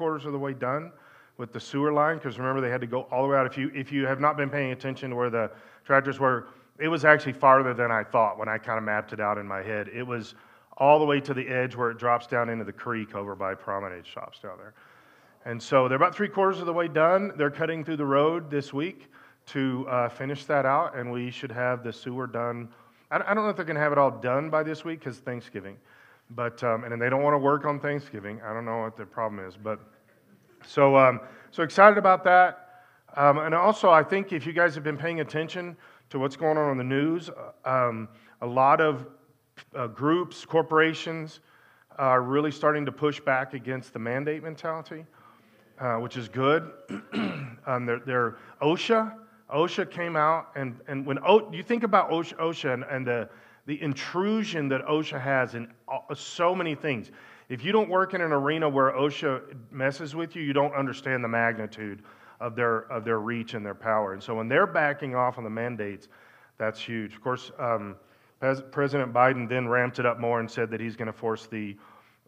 quarters of the way done with the sewer line because remember they had to go all the way out. If you if you have not been paying attention to where the tractors were, it was actually farther than I thought when I kind of mapped it out in my head. It was all the way to the edge where it drops down into the creek over by Promenade Shops down there. And so they're about three quarters of the way done. They're cutting through the road this week to uh, finish that out, and we should have the sewer done. I, I don't know if they're going to have it all done by this week because Thanksgiving, but um, and they don't want to work on Thanksgiving. I don't know what the problem is, but so um, so excited about that. Um, and also, I think if you guys have been paying attention to what's going on in the news, um, a lot of uh, groups, corporations are really starting to push back against the mandate mentality, uh, which is good. um, they're, they're, OSHA, OSHA came out, and, and when o, you think about OSHA, OSHA and, and the, the intrusion that OSHA has in so many things, if you don't work in an arena where OSHA messes with you, you don't understand the magnitude of their, of their reach and their power. And so when they're backing off on the mandates, that's huge. Of course, um, President Biden then ramped it up more and said that he's going to force the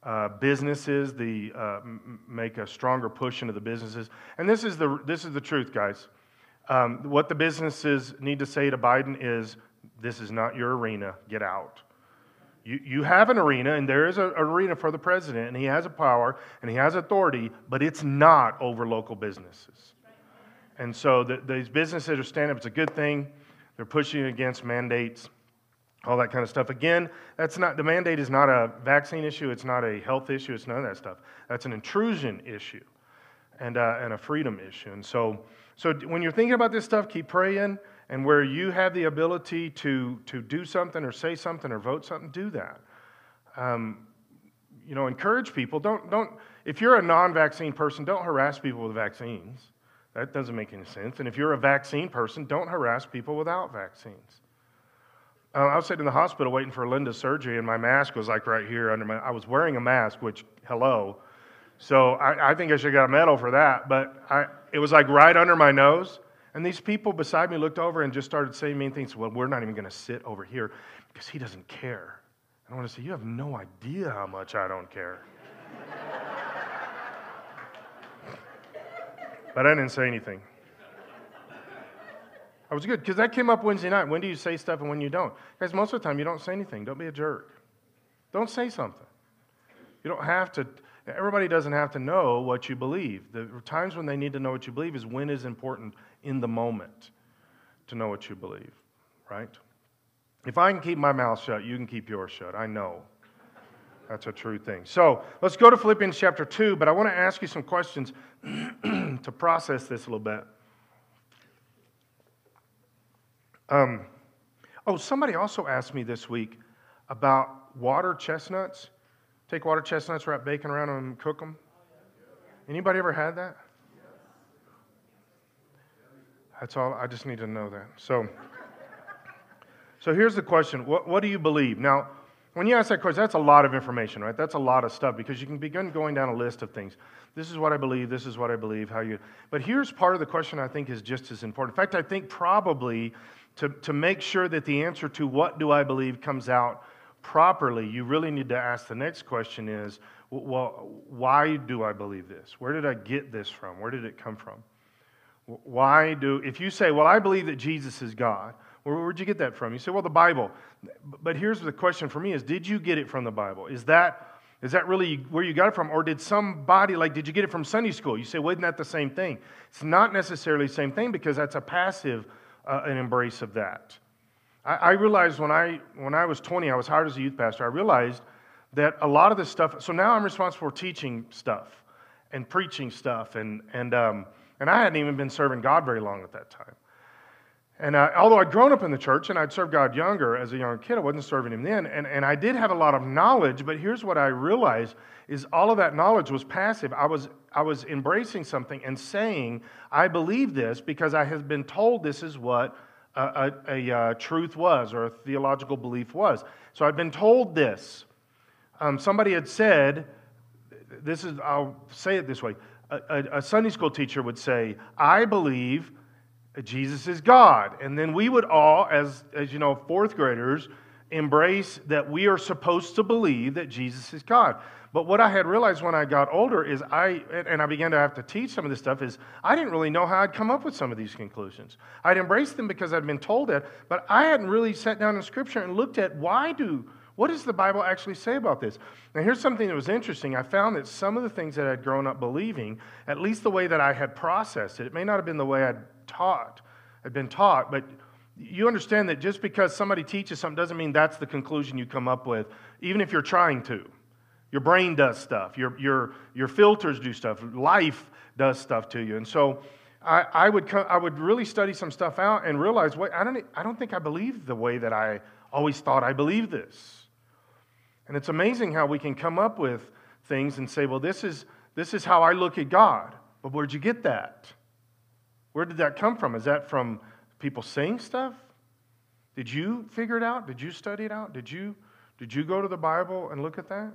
uh, businesses, the uh, make a stronger push into the businesses. And this is the this is the truth, guys. Um, what the businesses need to say to Biden is, "This is not your arena. Get out." You, you have an arena, and there is an arena for the president, and he has a power and he has authority, but it's not over local businesses. And so the, these businesses are standing up. It's a good thing. They're pushing against mandates all that kind of stuff. Again, that's not the mandate is not a vaccine issue. It's not a health issue. It's none of that stuff. That's an intrusion issue, and uh, and a freedom issue. And so, so when you're thinking about this stuff, keep praying. And where you have the ability to to do something or say something or vote something, do that. Um, you know, encourage people. Don't don't. If you're a non-vaccine person, don't harass people with vaccines. That doesn't make any sense. And if you're a vaccine person, don't harass people without vaccines. Uh, I was sitting in the hospital waiting for Linda's surgery, and my mask was like right here under my. I was wearing a mask, which hello, so I, I think I should have got a medal for that. But I, it was like right under my nose, and these people beside me looked over and just started saying mean things. Well, we're not even going to sit over here because he doesn't care. I want to say, you have no idea how much I don't care. but I didn't say anything. I was good because that came up Wednesday night. When do you say stuff and when you don't? Guys, most of the time you don't say anything. Don't be a jerk. Don't say something. You don't have to, everybody doesn't have to know what you believe. The times when they need to know what you believe is when is important in the moment to know what you believe, right? If I can keep my mouth shut, you can keep yours shut. I know. That's a true thing. So let's go to Philippians chapter 2, but I want to ask you some questions to process this a little bit. Um, oh, somebody also asked me this week about water chestnuts. Take water chestnuts, wrap bacon around them, and cook them. Anybody ever had that? That's all. I just need to know that. So, so here's the question: what, what do you believe? Now, when you ask that question, that's a lot of information, right? That's a lot of stuff because you can begin going down a list of things. This is what I believe. This is what I believe. How you? But here's part of the question I think is just as important. In fact, I think probably to, to make sure that the answer to what do I believe comes out properly, you really need to ask the next question is, well, why do I believe this? Where did I get this from? Where did it come from? Why do, if you say, well, I believe that Jesus is God, where, where'd you get that from? You say, well, the Bible. But here's the question for me is, did you get it from the Bible? Is that, is that really where you got it from? Or did somebody, like, did you get it from Sunday school? You say, well, isn't that the same thing? It's not necessarily the same thing because that's a passive uh, an embrace of that. I, I, realized when I, when I was 20, I was hired as a youth pastor, I realized that a lot of this stuff, so now I'm responsible for teaching stuff and preaching stuff, and, and, um, and I hadn't even been serving God very long at that time. And uh, although I'd grown up in the church and I'd served God younger as a young kid, I wasn't serving Him then. And, and I did have a lot of knowledge, but here's what I realized is all of that knowledge was passive. I was, I was embracing something and saying, I believe this because I have been told this is what a, a, a, a uh, truth was or a theological belief was. So I've been told this. Um, somebody had said, this is, I'll say it this way. A, a Sunday school teacher would say, I believe Jesus is God. And then we would all, as, as you know, fourth graders, embrace that we are supposed to believe that Jesus is God. But what I had realized when I got older is I, and I began to have to teach some of this stuff, is I didn't really know how I'd come up with some of these conclusions. I'd embraced them because I'd been told it, but I hadn't really sat down in Scripture and looked at why do, what does the Bible actually say about this? Now, here's something that was interesting. I found that some of the things that I'd grown up believing, at least the way that I had processed it, it may not have been the way I'd taught, had been taught, but you understand that just because somebody teaches something doesn't mean that's the conclusion you come up with, even if you're trying to. Your brain does stuff, your, your, your filters do stuff, life does stuff to you. And so I, I, would, I would really study some stuff out and realize, wait, I don't, I don't think I believe the way that I always thought I believed this. And it's amazing how we can come up with things and say, well, this is, this is how I look at God. But where'd you get that? Where did that come from? Is that from people saying stuff? Did you figure it out? Did you study it out? Did you, did you go to the Bible and look at that?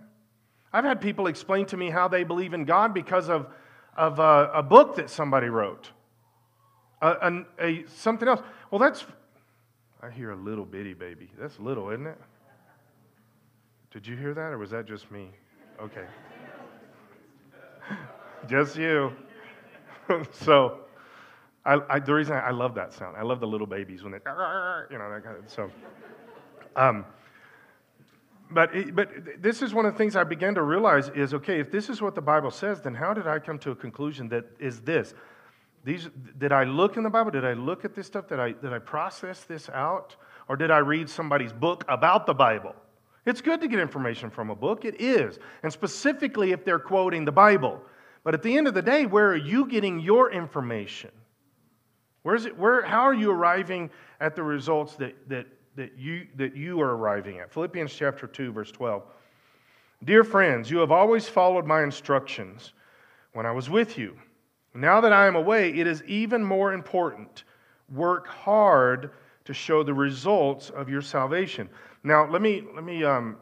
I've had people explain to me how they believe in God because of, of a, a book that somebody wrote, a, a, a, something else. Well, that's, I hear a little bitty baby. That's little, isn't it? Did you hear that, or was that just me? Okay. just you. so, I, I, the reason I, I, love that sound, I love the little babies when they, you know, that kind of, so. Um, but, it, but this is one of the things I began to realize is okay, if this is what the Bible says, then how did I come to a conclusion that is this? These, did I look in the Bible? Did I look at this stuff? Did I, did I process this out? Or did I read somebody's book about the Bible? It's good to get information from a book, it is. And specifically if they're quoting the Bible. But at the end of the day, where are you getting your information? Where's it, where, how are you arriving at the results that, that that you, that you are arriving at. Philippians chapter 2, verse 12. Dear friends, you have always followed my instructions when I was with you. Now that I am away, it is even more important. Work hard to show the results of your salvation. Now, let me, let me um,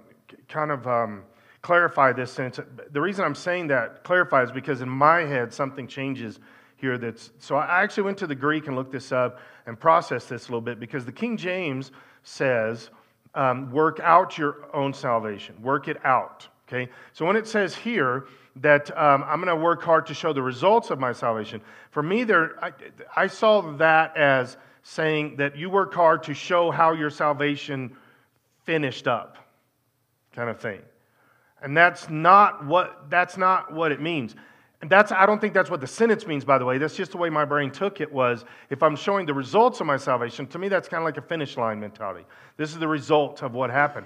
kind of um, clarify this since the reason I'm saying that clarify is because in my head something changes here that's so i actually went to the greek and looked this up and processed this a little bit because the king james says, um, work out your own salvation. Work it out. Okay? So when it says here that um, I'm going to work hard to show the results of my salvation, for me, there, I, I saw that as saying that you work hard to show how your salvation finished up, kind of thing. And that's not what, that's not what it means. And that's, I don't think that's what the sentence means, by the way. That's just the way my brain took it was if I'm showing the results of my salvation, to me that's kind of like a finish line mentality. This is the result of what happened.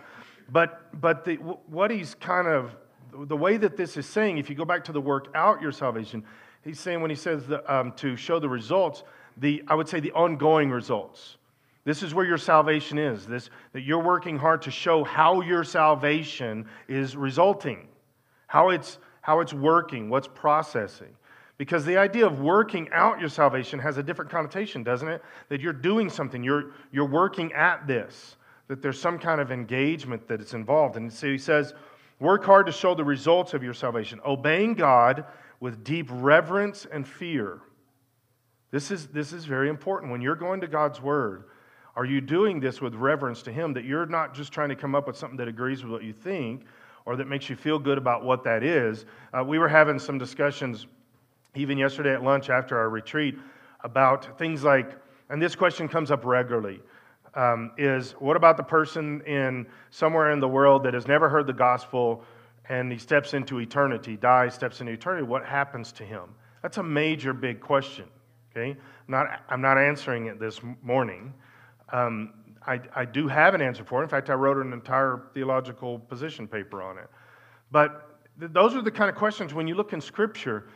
But, but the, what he's kind of, the way that this is saying, if you go back to the work out your salvation, he's saying when he says the, um, to show the results, the, I would say the ongoing results. This is where your salvation is. This, that you're working hard to show how your salvation is resulting, how it's how it's working, what's processing. Because the idea of working out your salvation has a different connotation, doesn't it? That you're doing something, you're, you're working at this, that there's some kind of engagement that it's involved. And so he says, work hard to show the results of your salvation, obeying God with deep reverence and fear. This is, this is very important. When you're going to God's word, are you doing this with reverence to Him? That you're not just trying to come up with something that agrees with what you think, or that makes you feel good about what that is. Uh, we were having some discussions even yesterday at lunch after our retreat about things like, and this question comes up regularly. Um, is what about the person in somewhere in the world that has never heard the gospel and he steps into eternity, dies, steps into eternity? What happens to him? That's a major, big question. Okay, not I'm not answering it this morning. Um, I, I do have an answer for it. In fact, I wrote an entire theological position paper on it. But th- those are the kind of questions when you look in Scripture,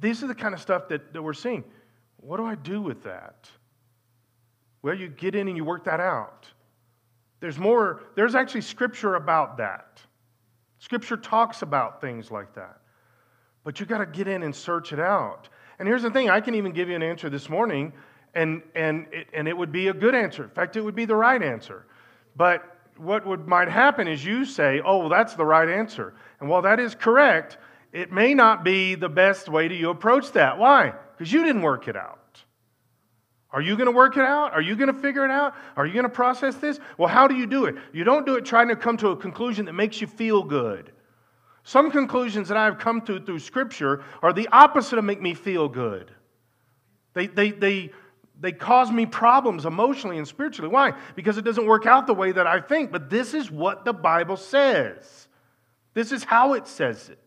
these are the kind of stuff that, that we're seeing. What do I do with that? Well, you get in and you work that out. There's more, there's actually Scripture about that. Scripture talks about things like that. But you got to get in and search it out. And here's the thing I can even give you an answer this morning and, and, it, and it would be a good answer. In fact, it would be the right answer. But what would, might happen is you say, oh, well, that's the right answer. And while that is correct, it may not be the best way to you approach that. Why? Because you didn't work it out. Are you going to work it out? Are you going to figure it out? Are you going to process this? Well, how do you do it? You don't do it trying to come to a conclusion that makes you feel good. Some conclusions that I've come to through Scripture are the opposite of make me feel good. They, they, they, they cause me problems emotionally and spiritually. Why? Because it doesn't work out the way that I think. But this is what the Bible says, this is how it says it.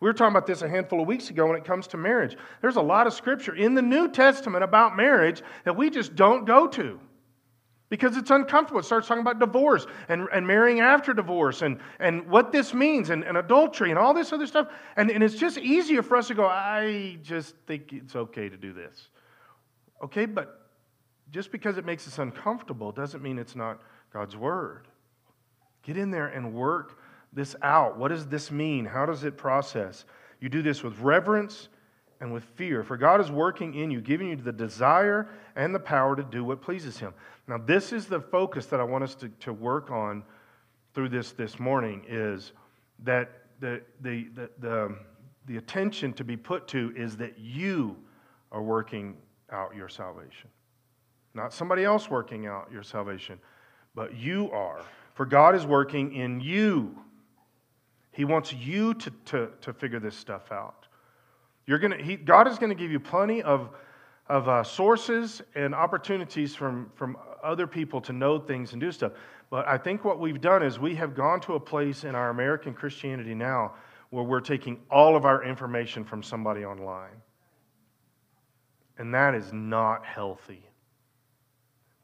We were talking about this a handful of weeks ago when it comes to marriage. There's a lot of scripture in the New Testament about marriage that we just don't go to because it's uncomfortable. It starts talking about divorce and, and marrying after divorce and, and what this means and, and adultery and all this other stuff. And, and it's just easier for us to go, I just think it's okay to do this. Okay, but just because it makes us uncomfortable doesn't mean it's not God's word. Get in there and work this out. What does this mean? How does it process? You do this with reverence and with fear, for God is working in you, giving you the desire and the power to do what pleases Him. Now, this is the focus that I want us to, to work on through this this morning is that the, the, the, the, the attention to be put to is that you are working out your salvation. Not somebody else working out your salvation, but you are. For God is working in you. He wants you to, to, to figure this stuff out. You're gonna, he, God is going to give you plenty of, of uh, sources and opportunities from, from other people to know things and do stuff. But I think what we've done is we have gone to a place in our American Christianity now where we're taking all of our information from somebody online. And that is not healthy.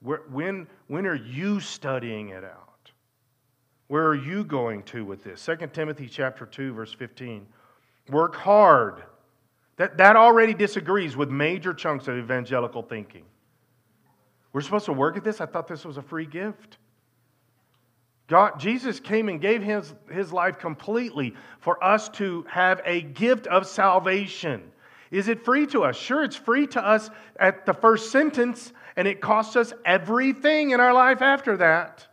When, when are you studying it out? Where are you going to with this? 2 Timothy chapter 2 verse 15. Work hard. That, that already disagrees with major chunks of evangelical thinking. We're supposed to work at this? I thought this was a free gift. God, Jesus came and gave his, his life completely for us to have a gift of salvation. Is it free to us? Sure, it's free to us at the first sentence, and it costs us everything in our life after that.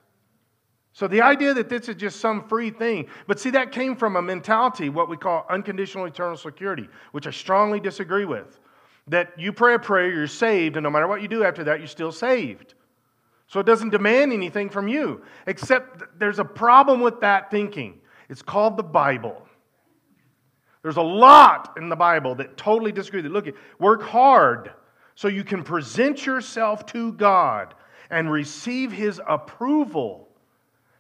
So the idea that this is just some free thing, but see, that came from a mentality, what we call unconditional eternal security, which I strongly disagree with. That you pray a prayer, you're saved, and no matter what you do after that, you're still saved. So it doesn't demand anything from you, except there's a problem with that thinking. It's called the Bible. There's a lot in the Bible that totally disagree. That look at work hard so you can present yourself to God and receive His approval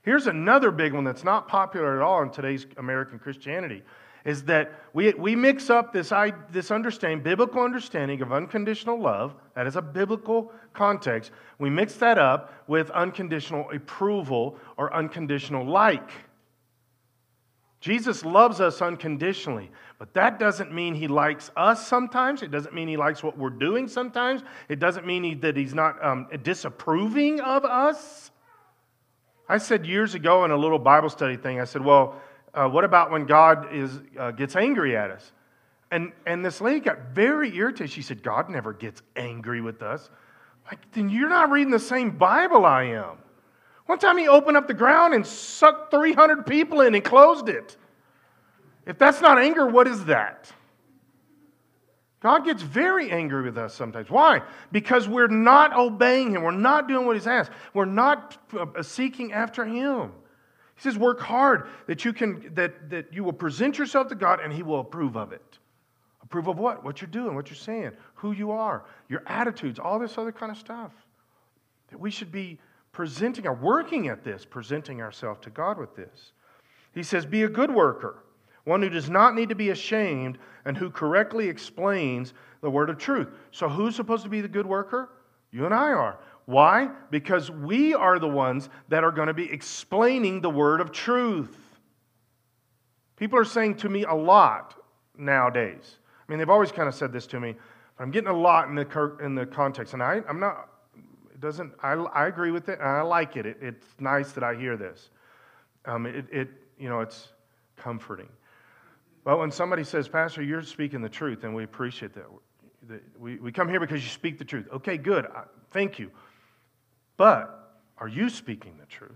Here's another big one that's not popular at all in today's American Christianity is that we, we mix up this, this understanding, biblical understanding of unconditional love, that is a biblical context, we mix that up with unconditional approval or unconditional like. Jesus loves us unconditionally, but that doesn't mean he likes us sometimes. It doesn't mean he likes what we're doing sometimes. It doesn't mean he, that he's not um, disapproving of us. I said years ago in a little Bible study thing, I said, well, uh, what about when God is, uh, gets angry at us? And, and this lady got very irritated. She said, God never gets angry with us. Like, then you're not reading the same Bible I am. One time he opened up the ground and sucked 300 people in and closed it. If that's not anger, what is that? God gets very angry with us sometimes. Why? Because we're not obeying Him. We're not doing what He's asked. We're not uh, seeking after Him. He says, work hard that you can that, that you will present yourself to God and He will approve of it. Approve of what? What you're doing, what you're saying, who you are, your attitudes, all this other kind of stuff. That we should be presenting or working at this, presenting ourselves to God with this. He says, be a good worker one who does not need to be ashamed and who correctly explains the word of truth. So, who's supposed to be the good worker? You and I are. Why? Because we are the ones that are going to be explaining the word of truth. People are saying to me a lot nowadays. I mean, they've always kind of said this to me, but I'm getting a lot in the, in the context. And I, I'm not, it doesn't, I, I agree with it and I like it. it it's nice that I hear this. Um, it, it, you know, it's comforting. But when somebody says, Pastor, you're speaking the truth, and we appreciate that. We, we come here because you speak the truth. Okay, good. Thank you. But are you speaking the truth?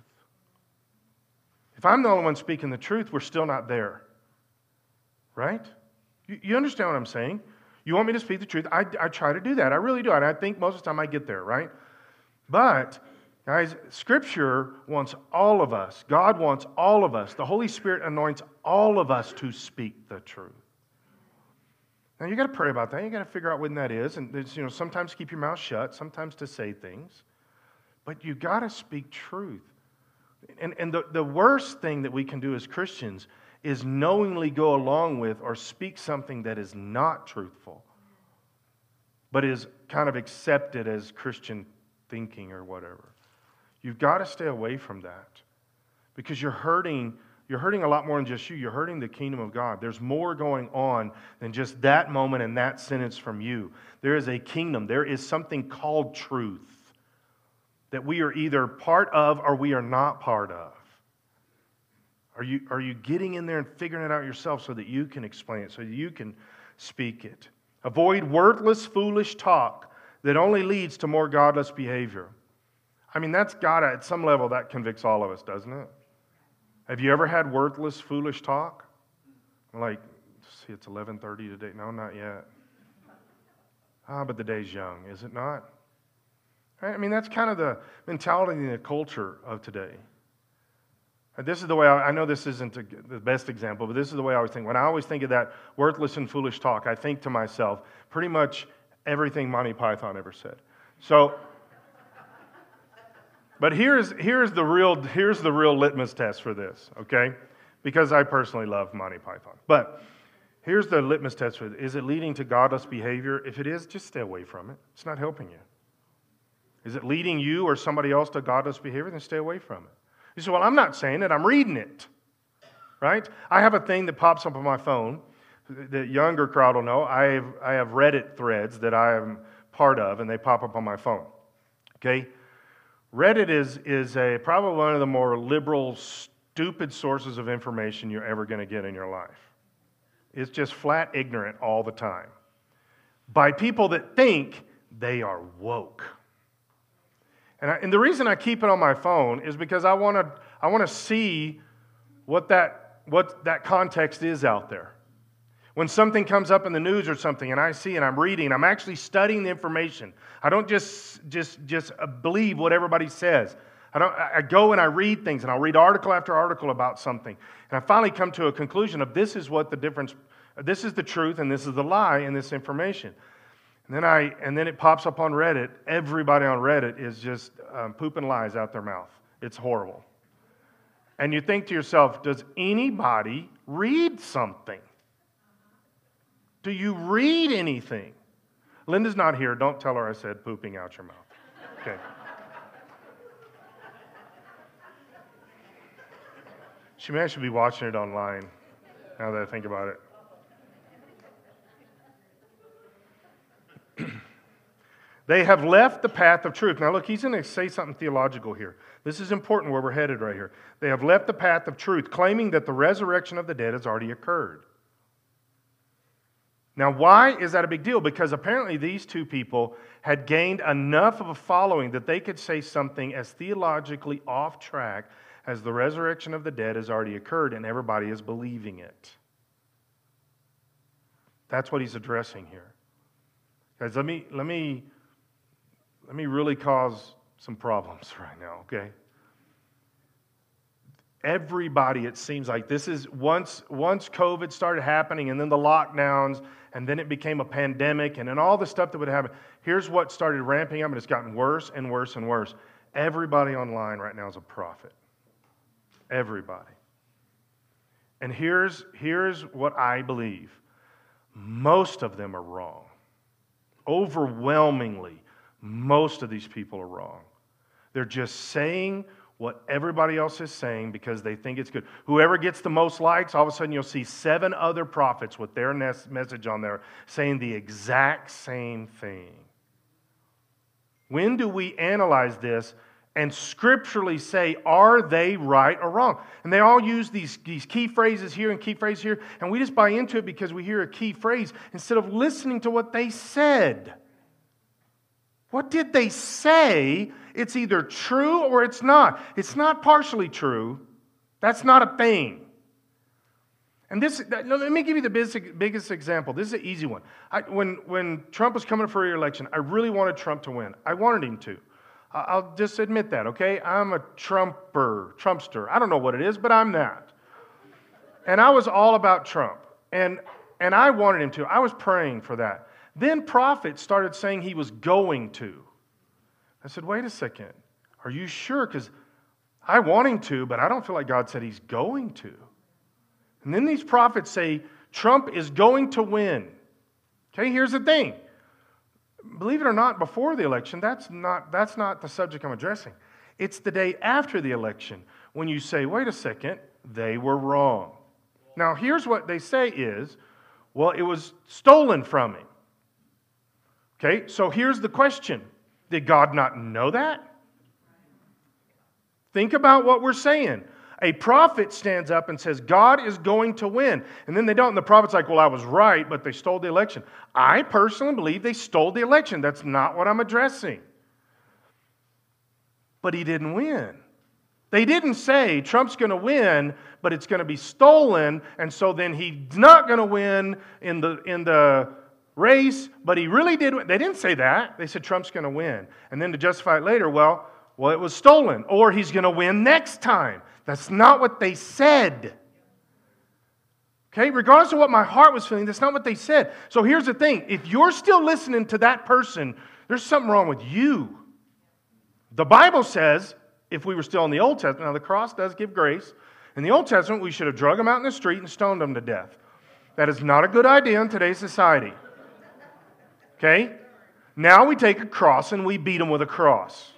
If I'm the only one speaking the truth, we're still not there. Right? You, you understand what I'm saying? You want me to speak the truth? I, I try to do that. I really do. And I think most of the time I get there, right? But, guys, Scripture wants all of us, God wants all of us, the Holy Spirit anoints all of us to speak the truth. Now, you got to pray about that. You got to figure out when that is. And, you know, sometimes keep your mouth shut, sometimes to say things. But you got to speak truth. And, and the, the worst thing that we can do as Christians is knowingly go along with or speak something that is not truthful, but is kind of accepted as Christian thinking or whatever. You've got to stay away from that because you're hurting. You're hurting a lot more than just you. You're hurting the kingdom of God. There's more going on than just that moment and that sentence from you. There is a kingdom. There is something called truth that we are either part of or we are not part of. Are you, are you getting in there and figuring it out yourself so that you can explain it, so you can speak it? Avoid worthless, foolish talk that only leads to more godless behavior. I mean, that's got to, at some level, that convicts all of us, doesn't it? Have you ever had worthless, foolish talk? Like, see, it's 11:30 today. No, not yet. Ah, but the day's young, is it not? Right? I mean, that's kind of the mentality and the culture of today. This is the way I, I know this isn't a, the best example, but this is the way I always think. When I always think of that worthless and foolish talk, I think to myself pretty much everything Monty Python ever said. So, but here's, here's, the real, here's the real litmus test for this, okay? Because I personally love Monty Python. But here's the litmus test for it. Is it leading to godless behavior? If it is, just stay away from it. It's not helping you. Is it leading you or somebody else to godless behavior? Then stay away from it. You say, Well, I'm not saying it, I'm reading it. Right? I have a thing that pops up on my phone. The younger crowd will know. I have, I have Reddit threads that I am part of, and they pop up on my phone. Okay? Reddit is, is a, probably one of the more liberal, stupid sources of information you're ever going to get in your life. It's just flat ignorant all the time by people that think they are woke. And, I, and the reason I keep it on my phone is because I want to I want to see what that, what that context is out there. When something comes up in the news or something and I see and I'm reading, I'm actually studying the information. I don't just, just, just uh, believe what everybody says. I, don't, I go and I read things and I'll read article after article about something. And I finally come to a conclusion of this is what the difference, this is the truth and this is the lie in this information. And then, I, and then it pops up on Reddit. Everybody on Reddit is just um, pooping lies out their mouth. It's horrible. And you think to yourself, does anybody read something? Do you read anything? Linda's not here. Don't tell her I said pooping out your mouth. Okay. she may actually be watching it online now that I think about it. they have left the path of truth. Now, look, he's going to say something theological here. This is important where we're headed right here. They have left the path of truth, claiming that the resurrection of the dead has already occurred. Now, why is that a big deal? Because apparently these two people had gained enough of a following that they could say something as theologically off track as the resurrection of the dead has already occurred, and everybody is believing it. That's what he's addressing here. Guys, let me, let me, let me really cause some problems right now, okay? Everybody, it seems like this is once, once COVID started happening and then the lockdowns and then it became a pandemic and then all the stuff that would happen. Here's what started ramping up and it's gotten worse and worse and worse. Everybody online right now is a prophet. Everybody. And here's, here's what I believe most of them are wrong. Overwhelmingly, most of these people are wrong. They're just saying what everybody else is saying because they think it's good. Whoever gets the most likes, all of a sudden you'll see seven other prophets with their message on there saying the exact same thing. When do we analyze this and scripturally say, are they right or wrong? And they all use these, these key phrases here and key phrases here, and we just buy into it because we hear a key phrase instead of listening to what they said. What did they say? It's either true or it's not. It's not partially true. That's not a thing. And this, no, let me give you the biggest, biggest example. This is an easy one. I, when, when Trump was coming for re-election, I really wanted Trump to win. I wanted him to. I'll just admit that, okay? I'm a Trumper, Trumpster. I don't know what it is, but I'm that. And I was all about Trump. And, and I wanted him to. I was praying for that. Then prophets started saying he was going to. I said, wait a second. Are you sure? Because I want him to, but I don't feel like God said he's going to. And then these prophets say Trump is going to win. Okay, here's the thing. Believe it or not, before the election, that's not, that's not the subject I'm addressing. It's the day after the election when you say, wait a second, they were wrong. Now, here's what they say is, well, it was stolen from him. Okay, so here's the question Did God not know that? Think about what we're saying. A prophet stands up and says, God is going to win. And then they don't. And the prophet's like, well, I was right, but they stole the election. I personally believe they stole the election. That's not what I'm addressing. But he didn't win. They didn't say Trump's going to win, but it's going to be stolen, and so then he's not going to win in the, in the race, but he really did win. They didn't say that. They said Trump's going to win. And then to justify it later, well, well, it was stolen, or he's going to win next time. That's not what they said. Okay, regardless of what my heart was feeling, that's not what they said. So here's the thing if you're still listening to that person, there's something wrong with you. The Bible says, if we were still in the Old Testament, now the cross does give grace. In the Old Testament, we should have drug them out in the street and stoned them to death. That is not a good idea in today's society. Okay? Now we take a cross and we beat them with a cross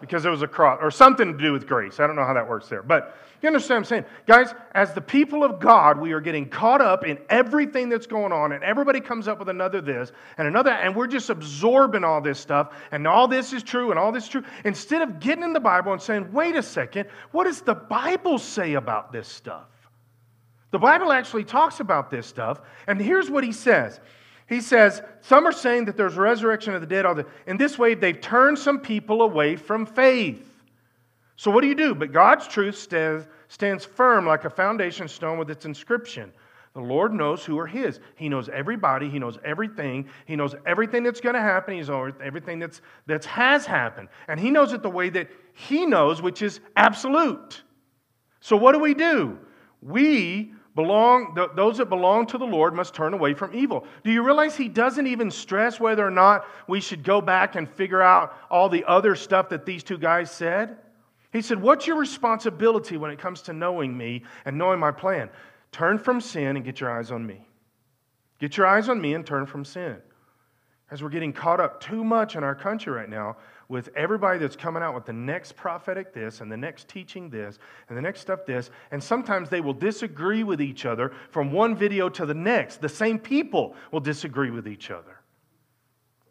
because there was a cross, or something to do with grace. I don't know how that works there. But you understand what I'm saying? Guys, as the people of God, we are getting caught up in everything that's going on, and everybody comes up with another this and another, and we're just absorbing all this stuff, and all this is true, and all this is true. Instead of getting in the Bible and saying, wait a second, what does the Bible say about this stuff? The Bible actually talks about this stuff, and here's what he says. He says, Some are saying that there's resurrection of the dead. In this way, they've turned some people away from faith. So, what do you do? But God's truth stands, firm like a foundation stone with its inscription. The Lord knows who are His. He knows everybody. He knows everything. He knows everything that's going to happen. He knows everything that's, that has happened. And He knows it the way that He knows, which is absolute. So, what do we do? We belong, those that belong to the Lord must turn away from evil. Do you realize he doesn't even stress whether or not we should go back and figure out all the other stuff that these two guys said? He said, What's your responsibility when it comes to knowing me and knowing my plan? Turn from sin and get your eyes on me. Get your eyes on me and turn from sin. As we're getting caught up too much in our country right now with everybody that's coming out with the next prophetic this and the next teaching this and the next stuff this. And sometimes they will disagree with each other from one video to the next. The same people will disagree with each other.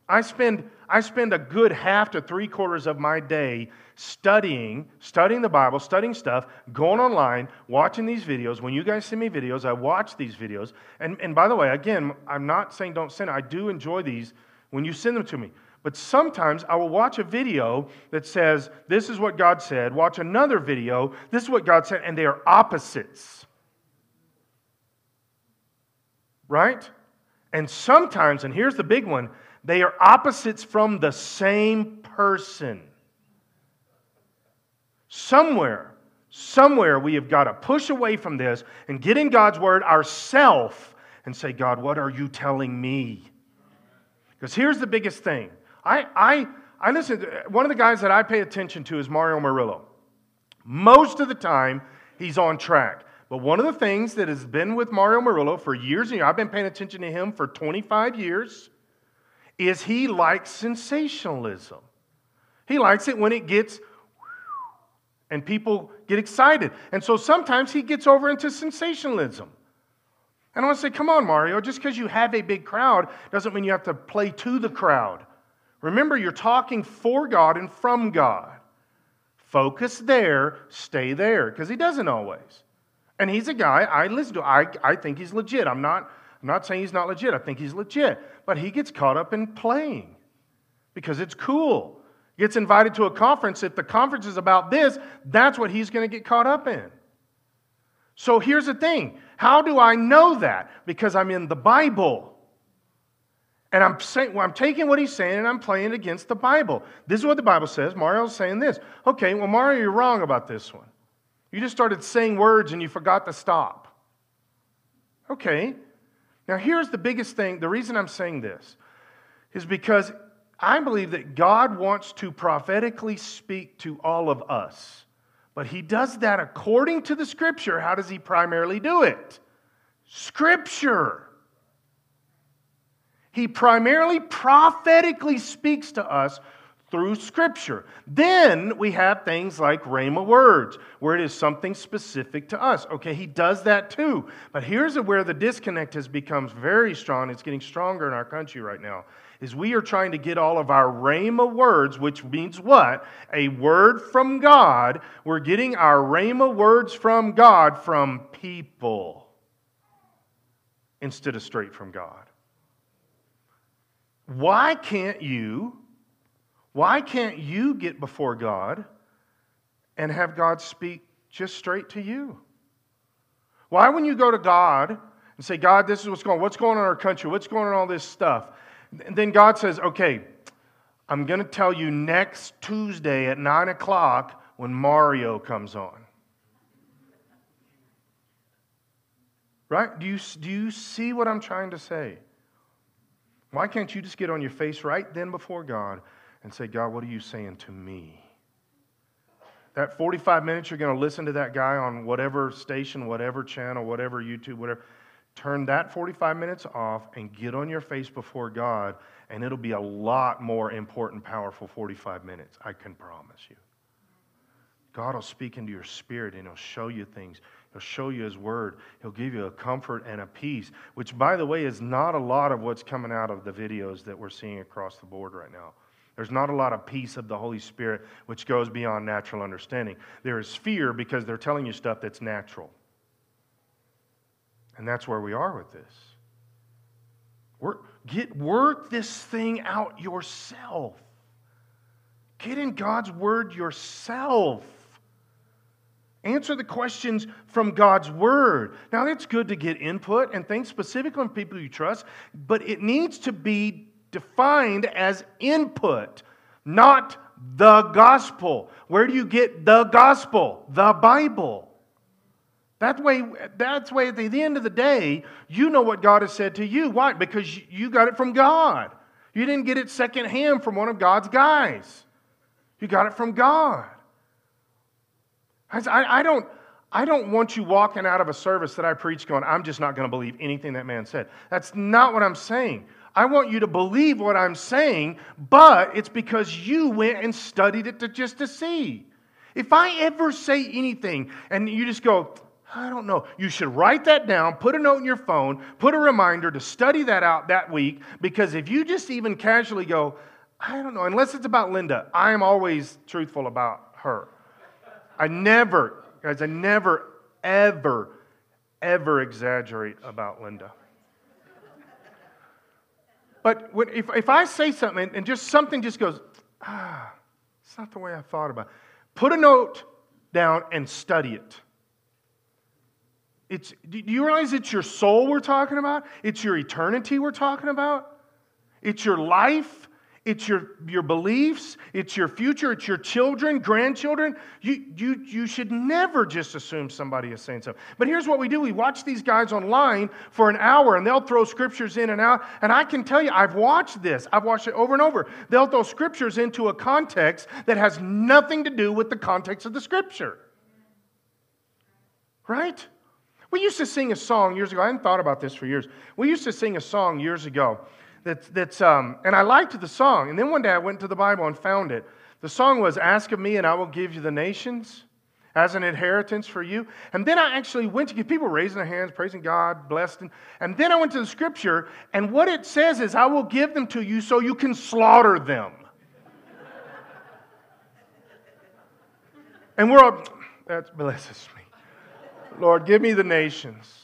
I spend, I spend a good half to three quarters of my day studying, studying the Bible, studying stuff, going online, watching these videos. When you guys send me videos, I watch these videos. And, and by the way, again, I'm not saying don't send. I do enjoy these when you send them to me. But sometimes I will watch a video that says, This is what God said, watch another video, this is what God said, and they are opposites. Right? And sometimes, and here's the big one, they are opposites from the same person. Somewhere, somewhere we have got to push away from this and get in God's word ourself and say, God, what are you telling me? Because here's the biggest thing I, I, I listen, to, one of the guys that I pay attention to is Mario Murillo. Most of the time, he's on track. But one of the things that has been with Mario Murillo for years and years, I've been paying attention to him for 25 years, is he likes sensationalism. He likes it when it gets and people get excited. And so sometimes he gets over into sensationalism. And I want to say, come on, Mario, just because you have a big crowd doesn't mean you have to play to the crowd. Remember, you're talking for God and from God. Focus there, stay there, because he doesn't always. And he's a guy I listen to. I, I think he's legit. I'm not, I'm not saying he's not legit. I think he's legit. But he gets caught up in playing because it's cool. He gets invited to a conference. If the conference is about this, that's what he's going to get caught up in. So here's the thing How do I know that? Because I'm in the Bible. And I'm saying, well, I'm taking what he's saying and I'm playing against the Bible. This is what the Bible says. Mario's saying this. Okay, well, Mario, you're wrong about this one. You just started saying words and you forgot to stop. Okay. Now, here's the biggest thing. The reason I'm saying this is because I believe that God wants to prophetically speak to all of us. But he does that according to the scripture. How does he primarily do it? Scripture. He primarily prophetically speaks to us through Scripture. Then we have things like Rhema words, where it is something specific to us. Okay, he does that too. But here's where the disconnect has become very strong. It's getting stronger in our country right now. Is we are trying to get all of our Rhema words, which means what? A word from God. We're getting our Rhema words from God from people instead of straight from God. Why can't you, why can't you get before God and have God speak just straight to you? Why, when you go to God and say, God, this is what's going on, what's going on in our country, what's going on all this stuff, and then God says, okay, I'm going to tell you next Tuesday at 9 o'clock when Mario comes on. Right? Do you, do you see what I'm trying to say? Why can't you just get on your face right then before God and say, God, what are you saying to me? That 45 minutes you're going to listen to that guy on whatever station, whatever channel, whatever YouTube, whatever. Turn that 45 minutes off and get on your face before God, and it'll be a lot more important, powerful 45 minutes. I can promise you. God will speak into your spirit and He'll show you things. He'll show you His Word. He'll give you a comfort and a peace, which, by the way, is not a lot of what's coming out of the videos that we're seeing across the board right now. There's not a lot of peace of the Holy Spirit, which goes beyond natural understanding. There is fear because they're telling you stuff that's natural. And that's where we are with this. Work, get, work this thing out yourself. Get in God's Word yourself. Answer the questions from God's Word. Now, it's good to get input and think specifically on people you trust, but it needs to be defined as input, not the gospel. Where do you get the gospel? The Bible. That way, that's way at the end of the day, you know what God has said to you. Why? Because you got it from God. You didn't get it secondhand from one of God's guys. You got it from God. I, I, don't, I don't want you walking out of a service that I preach going, I'm just not going to believe anything that man said. That's not what I'm saying. I want you to believe what I'm saying, but it's because you went and studied it to, just to see. If I ever say anything and you just go, I don't know, you should write that down, put a note in your phone, put a reminder to study that out that week, because if you just even casually go, I don't know, unless it's about Linda, I am always truthful about her. I never, guys, I never, ever, ever exaggerate about Linda. But when, if, if I say something and just something just goes, ah, it's not the way I thought about it, put a note down and study it. It's, do you realize it's your soul we're talking about? It's your eternity we're talking about? It's your life. It's your, your beliefs, it's your future, it's your children, grandchildren. You, you, you should never just assume somebody is saying something. But here's what we do we watch these guys online for an hour and they'll throw scriptures in and out. And I can tell you, I've watched this, I've watched it over and over. They'll throw scriptures into a context that has nothing to do with the context of the scripture. Right? We used to sing a song years ago. I hadn't thought about this for years. We used to sing a song years ago that's, that's um, and I liked the song. And then one day I went to the Bible and found it. The song was Ask of Me and I will give you the nations as an inheritance for you. And then I actually went to get people raising their hands, praising God, blessed. And, and then I went to the scripture, and what it says is, I will give them to you so you can slaughter them. and we're all, that blesses me. Lord, give me the nations.